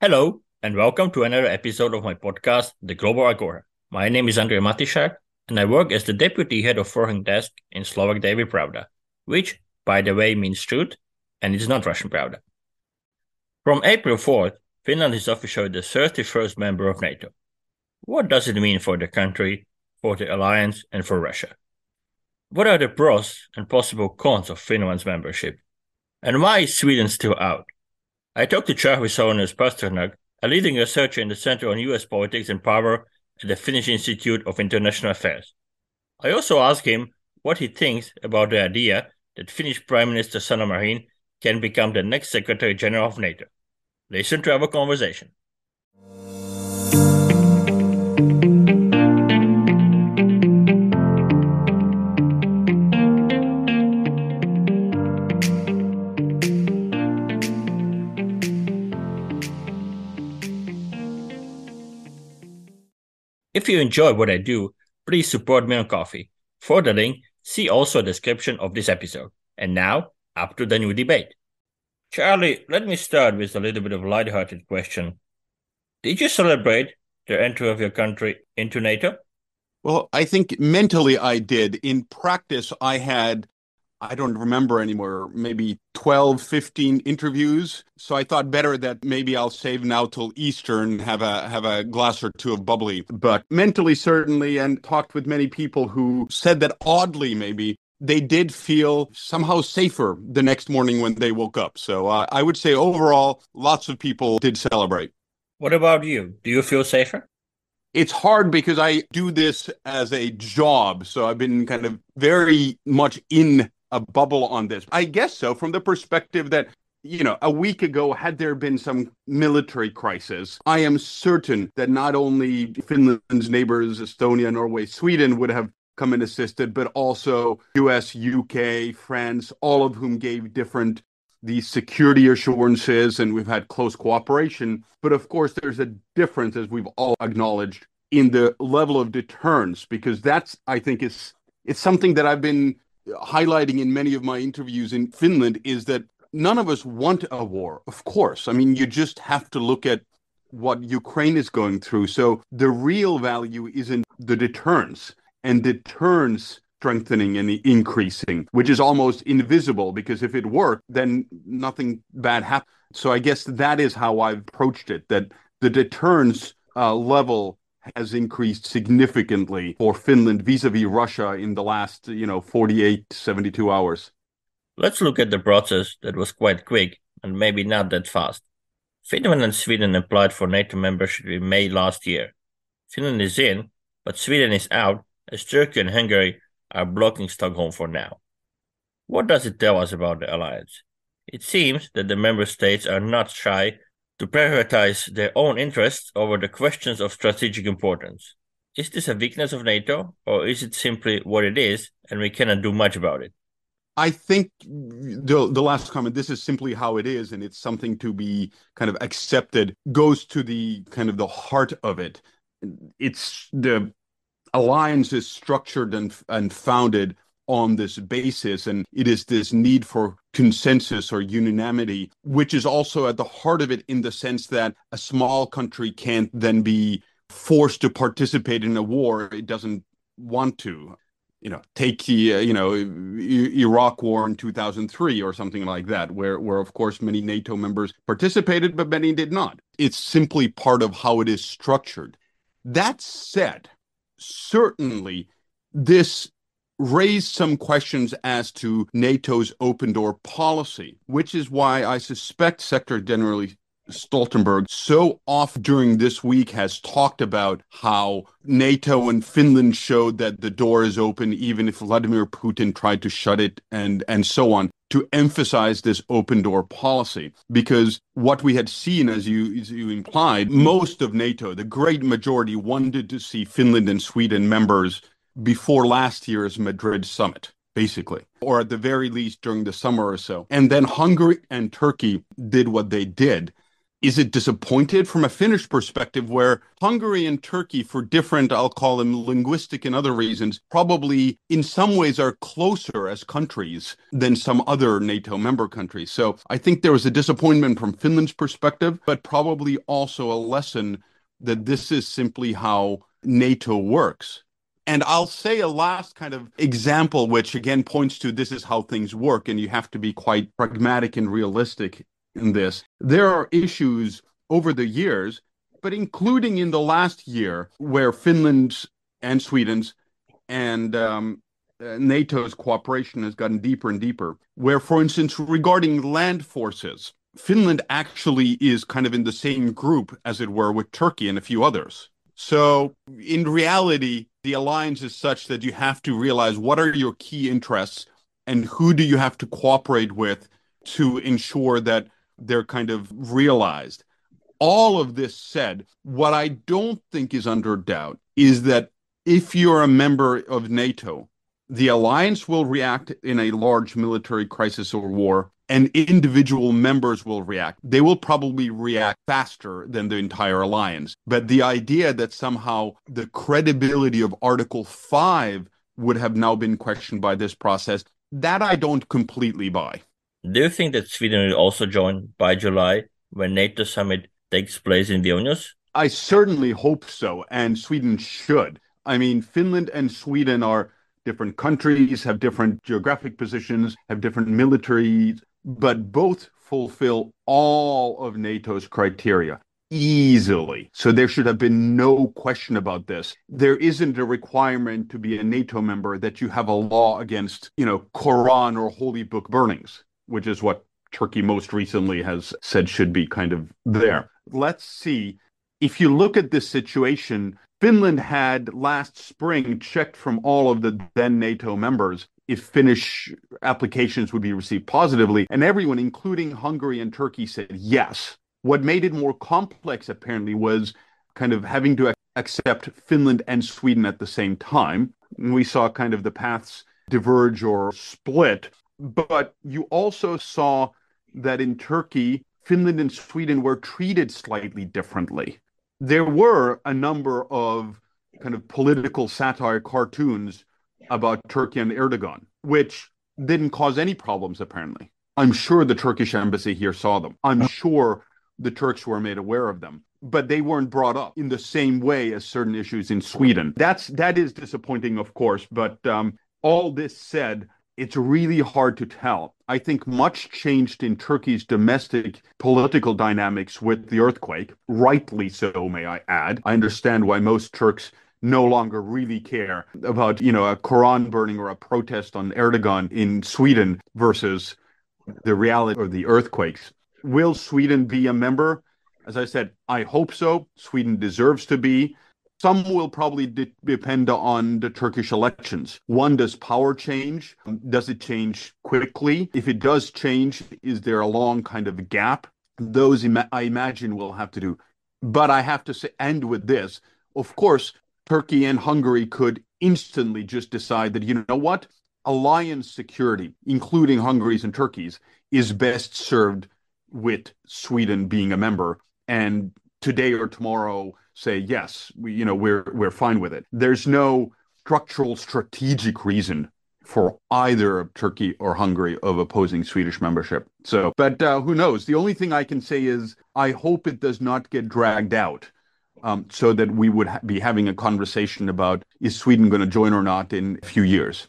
Hello, and welcome to another episode of my podcast, The Global Agora. My name is Andrej Matišak, and I work as the deputy head of foreign desk in Slovak Daily Pravda, which, by the way, means truth, and it's not Russian Pravda. From April 4th, Finland is officially the 31st member of NATO. What does it mean for the country, for the alliance, and for Russia? What are the pros and possible cons of Finland's membership? And why is Sweden still out? I talked to Charly Salonius-Pasternak, a leading researcher in the Center on U.S. Politics and Power at the Finnish Institute of International Affairs. I also asked him what he thinks about the idea that Finnish Prime Minister Sanna Marin can become the next Secretary General of NATO. Listen to our conversation. If you enjoy what I do, please support me on Ko-fi. For the link, see also a description of this episode. And now, up to the new debate. Charly, let me start with a little bit of a light-hearted question. Did you celebrate the entry of your country into NATO? Well, I think mentally I did. In practice, I had I don't remember anymore, maybe 12, 15 interviews. So I thought better that maybe I'll save now till Easter and have a have a glass or two of bubbly. But mentally certainly and talked with many people who said that oddly maybe they did feel somehow safer the next morning when they woke up. So uh, I would say overall lots of people did celebrate. What about you? Do you feel safer? it's hard because I do this as a job. So I've been kind of very much in a bubble on this. I guess so, from the perspective that you know, a week ago, had there been some military crisis, I am certain that not only Finland's neighbors, Estonia, Norway, Sweden, would have come and assisted, but also US, UK, France, all of whom gave different these security assurances and we've had close cooperation. But of course, there's a difference, as we've all acknowledged, in the level of deterrence, because that's, I think, is it's something that I've been highlighting in many of my interviews in Finland is that none of us want a war, of course. I mean, you just have to look at what Ukraine is going through. So the real value is in the deterrence and deterrence strengthening and increasing, which is almost invisible because if it worked, then nothing bad happened. So I guess that is how I've approached it that the deterrence uh, level has increased significantly for Finland vis-a-vis Russia in the last, you know, 48, 72 hours. Let's look at the process that was quite quick and maybe not that fast. Finland and Sweden applied for NATO membership in May last year. Finland is in, but Sweden is out as Turkey and Hungary are blocking Stockholm for now. What does it tell us about the alliance? It seems that the member states are not shy to prioritize their own interests over the questions of strategic importance. Is this a weakness of NATO, or is it simply what it is, and we cannot do much about it? I think the the last comment, this is simply how it is, and it's something to be kind of accepted, goes to the kind of the heart of it. It's the alliance is structured and and founded on this basis. And it is this need for consensus or unanimity, which is also at the heart of it in the sense that a small country can't then be forced to participate in a war it doesn't want to. You know, take the uh, you know Iraq war in 2003 or something like that, where where of course many NATO members participated, but many did not. It's simply part of how it is structured. That said, certainly this raised some questions as to NATO's open door policy, which is why I suspect Secretary General Stoltenberg so oft during this week has talked about how NATO and Finland showed that the door is open even if Vladimir Putin tried to shut it and and so on to emphasize this open door policy. Because what we had seen as you as you implied most of NATO the great majority wanted to see Finland and Sweden members before last year's Madrid summit, basically, or at the very least during the summer or so. And then Hungary and Turkey did what they did. is it disappointed from a Finnish perspective where Hungary and Turkey, for different, I'll call them linguistic and other reasons, probably in some ways are closer as countries than some other NATO member countries. So I think there was a disappointment from Finland's perspective, but probably also a lesson that this is simply how NATO works. And I'll say a last kind of example, which again points to this is how things work, and you have to be quite pragmatic and realistic in this. There are issues over the years, but including in the last year, where Finland's and Sweden's and um, uh, NATO's cooperation has gotten deeper and deeper. Where, for instance, regarding land forces, Finland actually is kind of in the same group, as it were, with Turkey and a few others. So, in reality, the alliance is such that you have to realize what are your key interests and who do you have to cooperate with to ensure that they're kind of realized. All of this said, what I don't think is under doubt is that if you're a member of NATO, the alliance will react in a large military crisis or war, and individual members will react. They will probably react faster than the entire alliance. But the idea that somehow the credibility of Article 5 would have now been questioned by this process, that I don't completely buy. Do you think that Sweden will also join by July when NATO summit takes place in Vilnius? I certainly hope so, and Sweden should. I mean, Finland and Sweden are different countries, have different geographic positions, have different militaries, but both fulfill all of NATO's criteria easily. So there should have been no question about this. There isn't a requirement to be a NATO member that you have a law against, you know, Quran or holy book burnings which is what Turkey most recently has said should be kind of there. Let's see. If you look at this situation, Finland had last spring checked from all of the then NATO members if Finnish applications would be received positively, and everyone, including Hungary and Turkey, said yes. What made it more complex, apparently, was kind of having to accept Finland and Sweden at the same time. And we saw kind of the paths diverge or split. But you also saw that in Turkey, Finland and Sweden were treated slightly differently. There were a number of kind of political satire cartoons about Turkey and Erdogan, which didn't cause any problems, apparently. I'm sure the Turkish embassy here saw them. I'm sure the Turks were made aware of them, but they weren't brought up in the same way as certain issues in Sweden. That's that is disappointing, of course. But um, all this said, it's really hard to tell. I think much changed in Turkey's domestic political dynamics with the earthquake, rightly so, may I add. I understand why most Turks no longer really care about, you know, a Quran burning or a protest on Erdogan in Sweden versus the reality of the earthquakes. Will Sweden be a member? As I said, I hope so. Sweden deserves to be. Some will probably de- depend on the Turkish elections. One, does power change? Does it change quickly? If it does change, is there a long kind of gap? Those I imagine will have to do. But I have to say, end with this. Of course, Turkey and Hungary could instantly just decide that, you know what? Alliance security, including Hungary's and Turkey's, is best served with Sweden being a member. And today or tomorrow, say yes, we, you know, we're we're fine with it. There's no structural strategic reason for either Turkey or Hungary of opposing Swedish membership. So, but uh, who knows? The only thing I can say is I hope it does not get dragged out. Um, so that we would ha- be having a conversation about is Sweden going to join or not in a few years.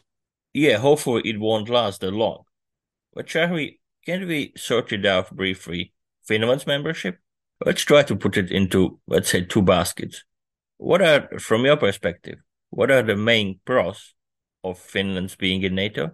Yeah, hopefully it won't last that long. But shall we? Can we sort it out briefly? Finland's membership Let's try to put it into, let's say, two baskets. What are, from your perspective, what are the main pros of Finland's being in NATO?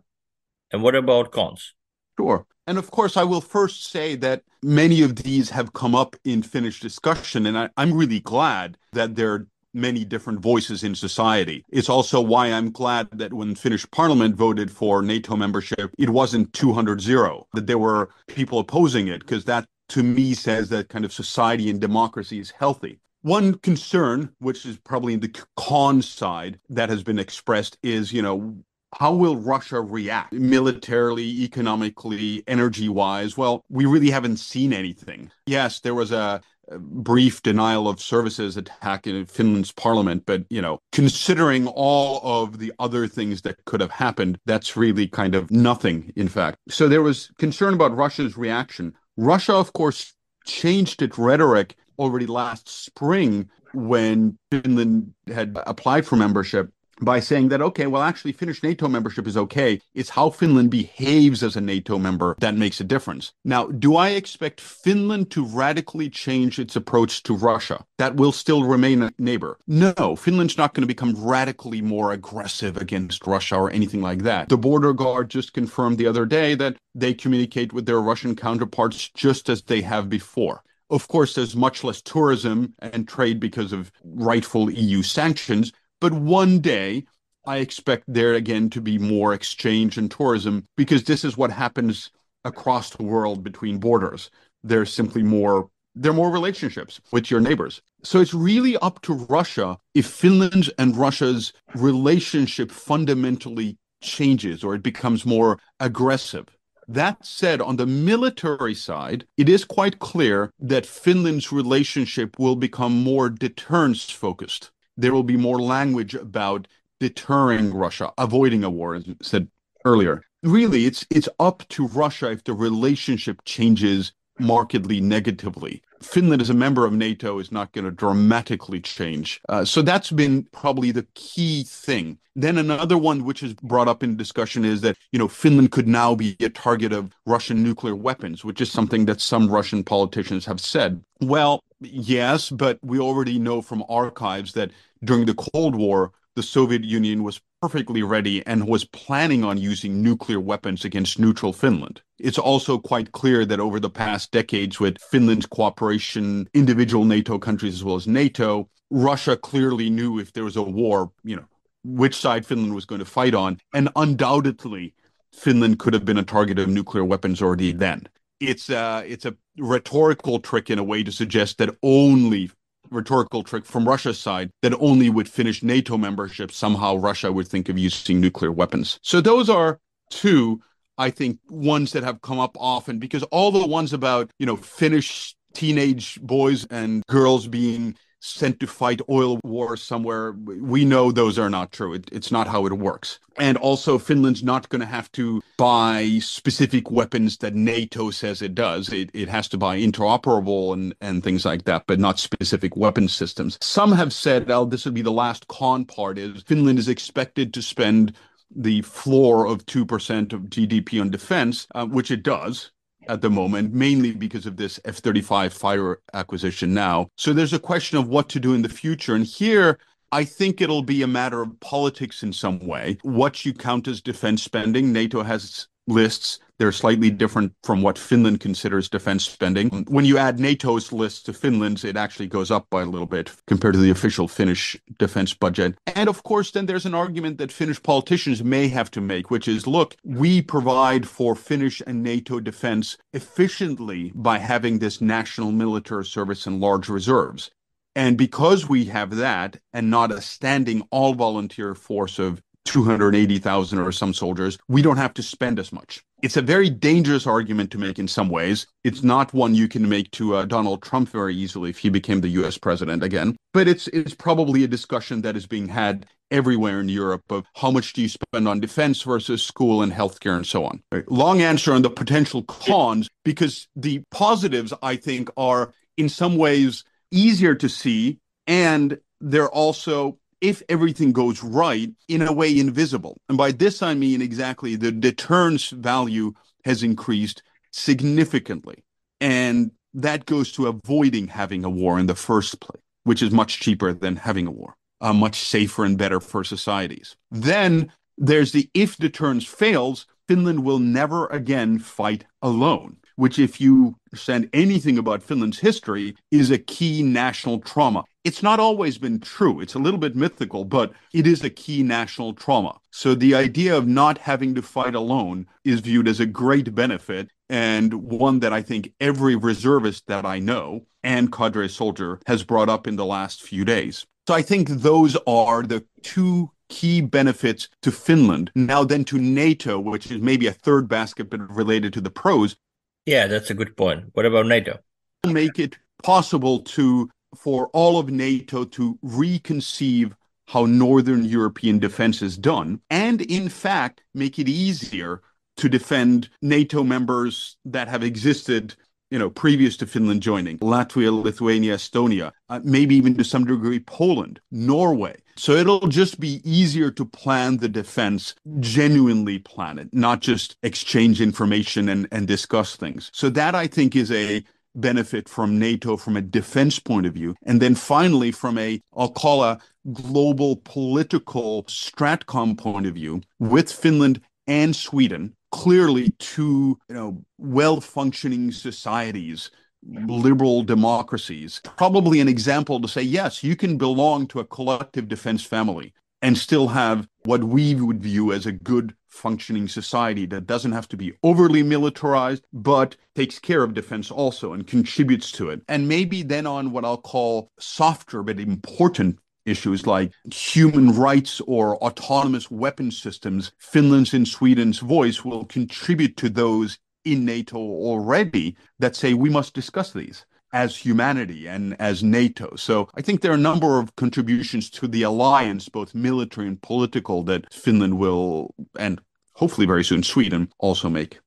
And what about cons? Sure. And of course, I will first say that many of these have come up in Finnish discussion. And I, am really glad that there are many different voices in society. It's also why I'm glad that when Finnish parliament voted for NATO membership, it wasn't 200 0, that there were people opposing it, because that to me says that kind of society and democracy is healthy. One concern, which is probably in the con side that has been expressed, is you know how will Russia react militarily, economically, energy wise? Well, we really haven't seen anything. Yes, there was a, brief denial of services attack in Finland's parliament. But, you know, considering all of the other things that could have happened, that's really kind of nothing, in fact. So there was concern about Russia's reaction. Russia, of course, changed its rhetoric already last spring when Finland had applied for membership by saying that, okay, well, actually, Finnish NATO membership is okay. It's how Finland behaves as a NATO member that makes a difference. Now, do I expect Finland to radically change its approach to Russia? That will still remain a neighbor. No, Finland's not going to become radically more aggressive against Russia or anything like that. The border guard just confirmed the other day that they communicate with their Russian counterparts just as they have before. Of course, there's much less tourism and trade because of rightful EU sanctions, but one day, I expect there again to be more exchange and tourism because this is what happens across the world between borders. There's simply more there are more relationships with your neighbors. So it's really up to Russia if Finland's and Russia's relationship fundamentally changes or it becomes more aggressive. That said, on the military side, it is quite clear that Finland's relationship will become more deterrence focused there will be more language about deterring Russia, avoiding a war, as said earlier. Really, it's it's up to Russia if the relationship changes markedly negatively. Finland, as a member of NATO, is not going to dramatically change. Uh, so that's been probably the key thing. Then another one which is brought up in discussion is that you know Finland could now be a target of Russian nuclear weapons, which is something that some Russian politicians have said. Well, yes, but we already know from archives that during the Cold War, the Soviet Union was perfectly ready and was planning on using nuclear weapons against neutral Finland. It's also quite clear that over the past decades, with Finland's cooperation, individual NATO countries as well as NATO, Russia clearly knew if there was a war, you know, which side Finland was going to fight on. And undoubtedly, Finland could have been a target of nuclear weapons already then. It's a, uh, it's a rhetorical trick in a way to suggest that only rhetorical trick from Russia's side that only with Finnish NATO membership, somehow Russia would think of using nuclear weapons. So those are two, I think, ones that have come up often because all the ones about, you know, Finnish teenage boys and girls being sent to fight oil wars somewhere. We know those are not true. It, it's not how it works. And also, Finland's not going to have to buy specific weapons that NATO says it does. It, it has to buy interoperable and, and things like that, but not specific weapon systems. Some have said, oh, this would be the last con part is Finland is expected to spend the floor of 2% of GDP on defense, uh, which it does at the moment, mainly because of this F 35 fighter acquisition now. So there's a question of what to do in the future. And here, I think it'll be a matter of politics in some way. What you count as defense spending, NATO has lists. They're slightly different from what Finland considers defense spending. When you add NATO's list to Finland's, it actually goes up by a little bit compared to the official Finnish defense budget. And of course, then there's an argument that Finnish politicians may have to make, which is look, we provide for Finnish and NATO defense efficiently by having this national military service and large reserves. And because we have that and not a standing all volunteer force of 280,000 or some soldiers, we don't have to spend as much. It's a very dangerous argument to make in some ways. It's not one you can make to uh, Donald Trump very easily if he became the US president again. But it's it's probably a discussion that is being had everywhere in Europe of how much do you spend on defense versus school and healthcare and so on. Right. Long answer on the potential cons because the positives I think are in some ways easier to see and they're also if everything goes right, in a way invisible. And by this, I mean exactly the deterrence value has increased significantly. And that goes to avoiding having a war in the first place, which is much cheaper than having a war, uh, much safer and better for societies. Then there's the if deterrence fails, Finland will never again fight alone which, if you understand anything about Finland's history, is a key national trauma. It's not always been true. It's a little bit mythical, but it is a key national trauma. So the idea of not having to fight alone is viewed as a great benefit and one that I think every reservist that I know and cadre soldier has brought up in the last few days. So I think those are the two key benefits to Finland, now then to NATO, which is maybe a third basket, but related to the pros. Yeah, that's a good point. What about NATO? Make it possible to for all of NATO to reconceive how Northern European defense is done, and in fact, make it easier to defend NATO members that have existed you know, previous to Finland joining, Latvia, Lithuania, Estonia, uh, maybe even to some degree Poland, Norway. So it'll just be easier to plan the defense, genuinely plan it, not just exchange information and, and discuss things. So that I think is a benefit from NATO from a defense point of view. And then finally, from a, I'll call a global political stratcom point of view, with Finland and Sweden, clearly two, you know, well-functioning societies, liberal democracies, probably an example to say, yes, you can belong to a collective defense family and still have what we would view as a good functioning society that doesn't have to be overly militarized, but takes care of defense also and contributes to it. And maybe then on what I'll call softer but important issues like human rights or autonomous weapon systems, Finland's and Sweden's voice will contribute to those in NATO already that say we must discuss these as humanity and as NATO. So I think there are a number of contributions to the alliance, both military and political, that Finland will, and hopefully very soon Sweden, also make.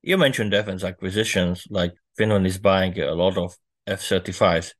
You mentioned defense acquisitions, like Finland is buying a lot of F 35s.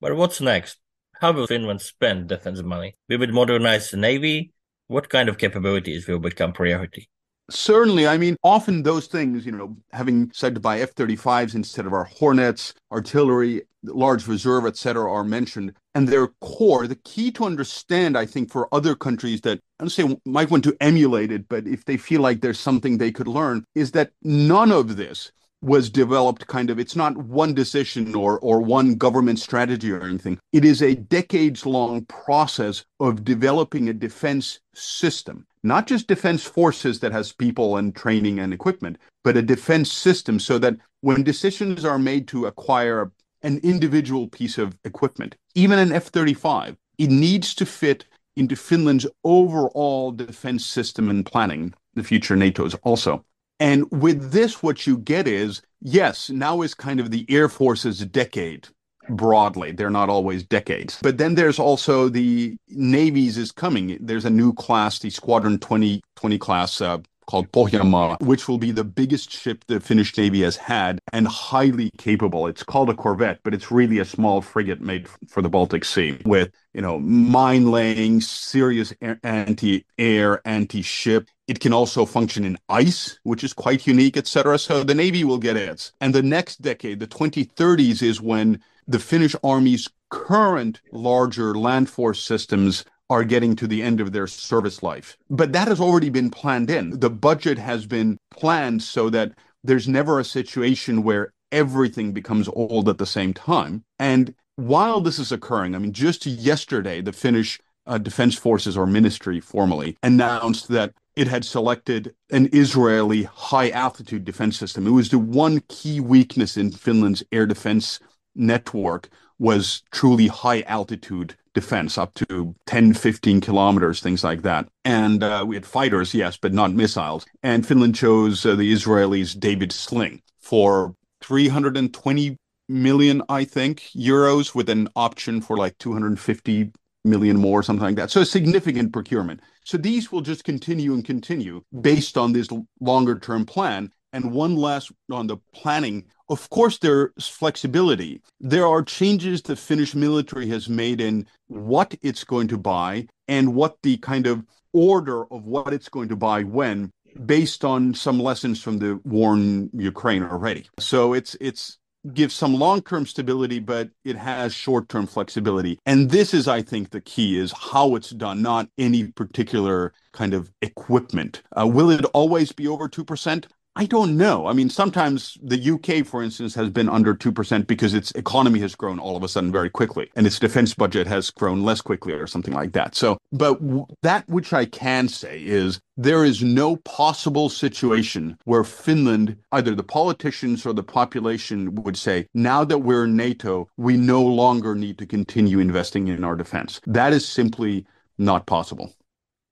But what's next? How will Finland spend defense money? Will it modernize the navy? What kind of capabilities will become priority? Certainly. I mean, often those things, you know, having said to buy F 35s instead of our Hornets, artillery, large reserve, et cetera, are mentioned. And their core, the key to understand, I think, for other countries that I don't say might want to emulate it, but if they feel like there's something they could learn, is that none of this was developed kind of it's not one decision or or one government strategy or anything it is a decades long process of developing a defense system not just defense forces that has people and training and equipment but a defense system so that when decisions are made to acquire an individual piece of equipment even an F35 it needs to fit into Finland's overall defense system and planning the future NATO's also. And with this, what you get is yes, now is kind of the Air Force's decade broadly. They're not always decades. But then there's also the Navy's is coming. There's a new class, the Squadron 2020 class. Uh, called Pohjanmaa, which will be the biggest ship the Finnish Navy has had and highly capable. It's called a corvette, but it's really a small frigate made for the Baltic Sea with, you know, mine laying, serious anti-air, anti-ship. It can also function in ice, which is quite unique, etc. So the Navy will get its. And the next decade, the 2030s, is when the Finnish Army's current larger land force systems are getting to the end of their service life. But that has already been planned in. The budget has been planned so that there's never a situation where everything becomes old at the same time. And while this is occurring, I mean, just yesterday, the Finnish uh, Defense Forces or Ministry formally announced that it had selected an Israeli high altitude defense system. It was the one key weakness in Finland's air defense network was truly high altitude defense up to 10, 15 kilometers, things like that. And uh, we had fighters, yes, but not missiles. And Finland chose uh, the Israelis' David's Sling for 320 million, I think, euros with an option for like 250 million more, something like that. So a significant procurement. So these will just continue and continue based on this longer term plan. And one last on the planning of course, there's flexibility. There are changes the Finnish military has made in what it's going to buy and what the kind of order of what it's going to buy when based on some lessons from the war in Ukraine already. So it's it's gives some long-term stability but it has short-term flexibility. And this is i think the key is how it's done not any particular kind of equipment. Uh, will it always be over 2% I don't know. I mean, sometimes the UK, for instance, has been under 2% because its economy has grown all of a sudden very quickly and its defense budget has grown less quickly or something like that. So, but w- that which I can say is there is no possible situation where Finland, either the politicians or the population would say, now that we're in NATO, we no longer need to continue investing in our defense. That is simply not possible.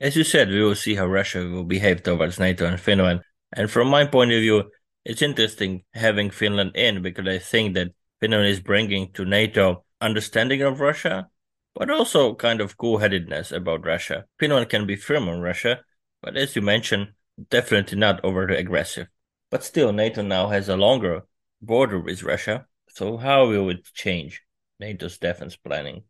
As you said, we will see how Russia will behave towards NATO and Finland. And from my point of view, it's interesting having Finland in because I think that Finland is bringing to NATO understanding of Russia, but also kind of cool headedness about Russia. Finland can be firm on Russia, but as you mentioned, definitely not overly aggressive. But still, NATO now has a longer border with Russia. So, how will it change NATO's defense planning?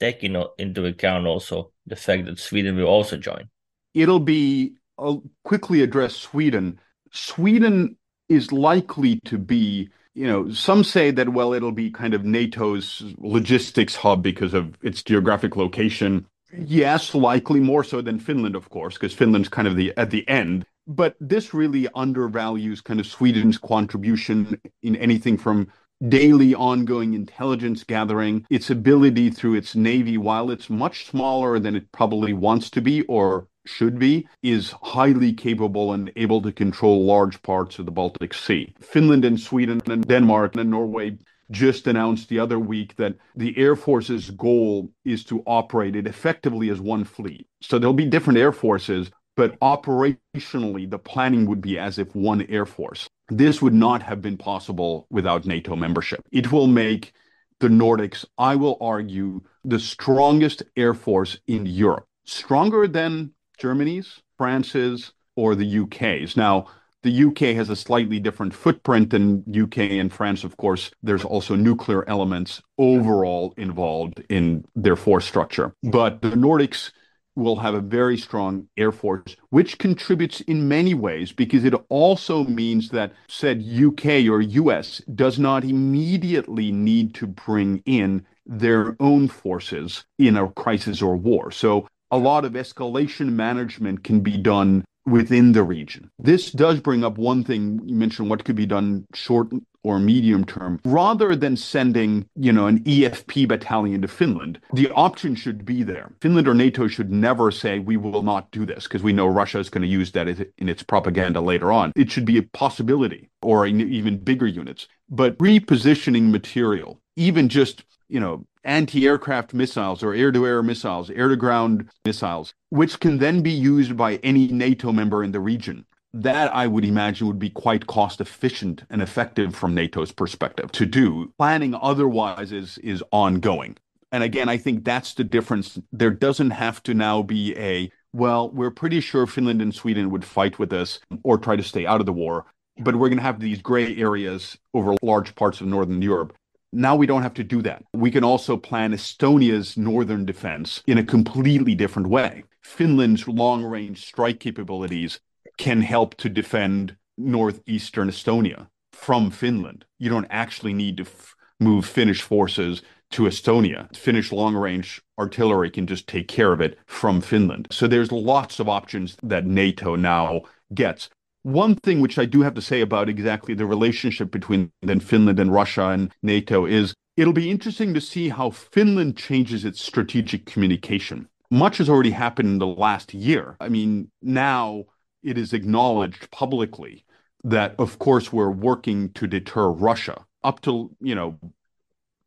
Taking into account also the fact that Sweden will also join. It'll be, I'll quickly address Sweden. Sweden is likely to be you know, some say that, well, it'll be kind of NATO's logistics hub because of its geographic location. Yes, likely more so than Finland, of course, because Finland's kind of the at the end. But this really undervalues kind of Sweden's contribution in anything from daily ongoing intelligence gathering, its ability through its navy, while it's much smaller than it probably wants to be or should be, is highly capable and able to control large parts of the Baltic Sea. Finland and Sweden and Denmark and Norway just announced the other week that the Air Force's goal is to operate it effectively as one fleet. So there'll be different air forces, but operationally, the planning would be as if one air force. This would not have been possible without NATO membership. It will make the Nordics, I will argue, the strongest air force in Europe, stronger than Germany's, France's, or the UK's. Now, the UK has a slightly different footprint than UK and France, of course. There's also nuclear elements overall involved in their force structure. But the Nordics will have a very strong air force, which contributes in many ways because it also means that said UK or US does not immediately need to bring in their own forces in a crisis or war. So a lot of escalation management can be done within the region. This does bring up one thing you mentioned what could be done short or medium term rather than sending, you know, an EFP battalion to Finland. The option should be there. Finland or NATO should never say we will not do this because we know Russia is going to use that in its propaganda later on. It should be a possibility or even bigger units. But repositioning material, even just you know, anti-aircraft missiles or air-to-air missiles, air-to-ground missiles, which can then be used by any NATO member in the region. That I would imagine would be quite cost efficient and effective from NATO's perspective to do. Planning otherwise is is ongoing. And again, I think that's the difference. There doesn't have to now be a well, we're pretty sure Finland and Sweden would fight with us or try to stay out of the war, but we're going to have these gray areas over large parts of Northern Europe. Now we don't have to do that. We can also plan Estonia's northern defense in a completely different way. Finland's long range strike capabilities can help to defend northeastern Estonia from Finland. You don't actually need to f- move Finnish forces to Estonia. Finnish long range artillery can just take care of it from Finland. So there's lots of options that NATO now gets. One thing which I do have to say about exactly the relationship between then Finland and Russia and NATO is it'll be interesting to see how Finland changes its strategic communication. Much has already happened in the last year. I mean, now it is acknowledged publicly that, of course, we're working to deter Russia. Up to, you know,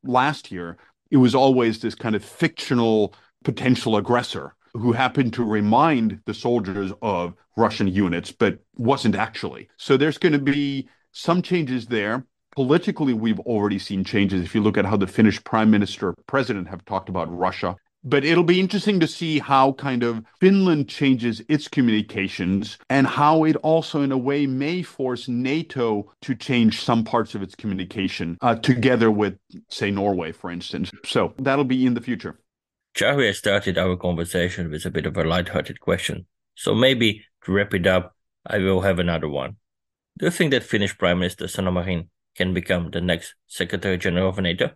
last year, it was always this kind of fictional potential aggressor who happened to remind the soldiers of Russian units, but wasn't actually. So there's going to be some changes there. Politically, we've already seen changes. If you look at how the Finnish prime minister, president have talked about Russia, but it'll be interesting to see how kind of Finland changes its communications and how it also, in a way, may force NATO to change some parts of its communication uh, together with, say, Norway, for instance. So that'll be in the future. Javier started our conversation with a bit of a light-hearted question. So maybe to wrap it up, I will have another one. Do you think that Finnish Prime Minister Sanna Marin can become the next Secretary General of NATO?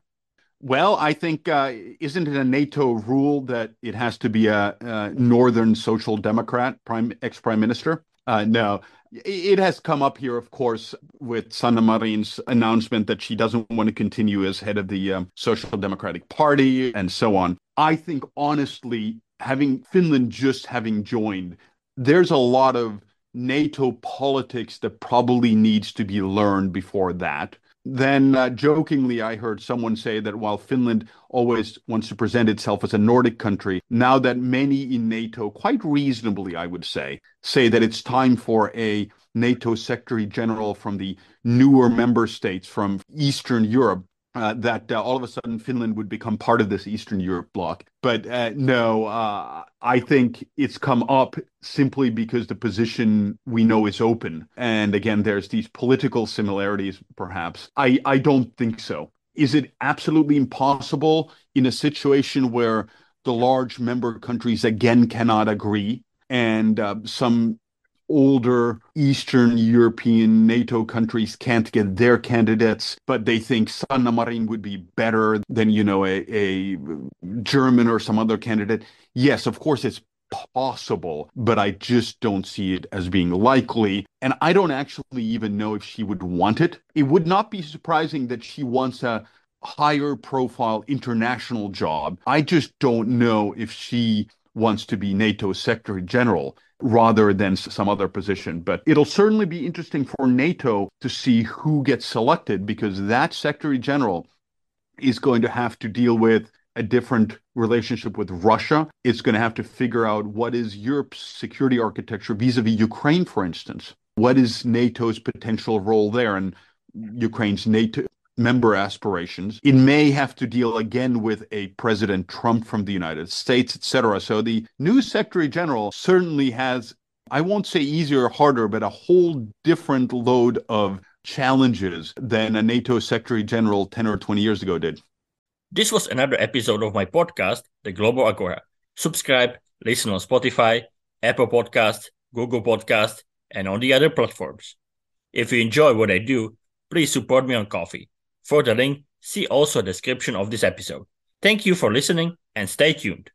Well, I think uh, isn't it a NATO rule that it has to be a, a Northern Social Democrat prime ex prime minister? Uh, no, it has come up here, of course, with Sanna Marin's announcement that she doesn't want to continue as head of the um, Social Democratic Party and so on. I think, honestly, having Finland just having joined, there's a lot of NATO politics that probably needs to be learned before that. Then uh, jokingly, I heard someone say that while Finland always wants to present itself as a Nordic country, now that many in NATO, quite reasonably, I would say, say that it's time for a NATO Secretary General from the newer member states from Eastern Europe uh, that uh, all of a sudden Finland would become part of this Eastern Europe bloc. But uh, no, uh, I think it's come up simply because the position we know is open. And again, there's these political similarities, perhaps. I, I don't think so. Is it absolutely impossible in a situation where the large member countries again cannot agree and uh, some older Eastern European NATO countries can't get their candidates, but they think Sanna Marin would be better than, you know, a, a German or some other candidate. Yes, of course, it's possible, but I just don't see it as being likely. And I don't actually even know if she would want it. It would not be surprising that she wants a higher profile international job. I just don't know if she wants to be NATO Secretary General rather than some other position. But it'll certainly be interesting for NATO to see who gets selected because that Secretary General is going to have to deal with a different relationship with Russia. It's going to have to figure out what is Europe's security architecture vis a vis Ukraine, for instance. What is NATO's potential role there and Ukraine's NATO member aspirations. It may have to deal again with a President Trump from the United States, etc. So the new Secretary General certainly has, I won't say easier or harder, but a whole different load of challenges than a NATO Secretary General 10 or 20 years ago did. This was another episode of my podcast, The Global Agora. Subscribe, listen on Spotify, Apple Podcasts, Google Podcasts, and on the other platforms. If you enjoy what I do, please support me on Ko-fi. For the link, see also a description of this episode. Thank you for listening and stay tuned.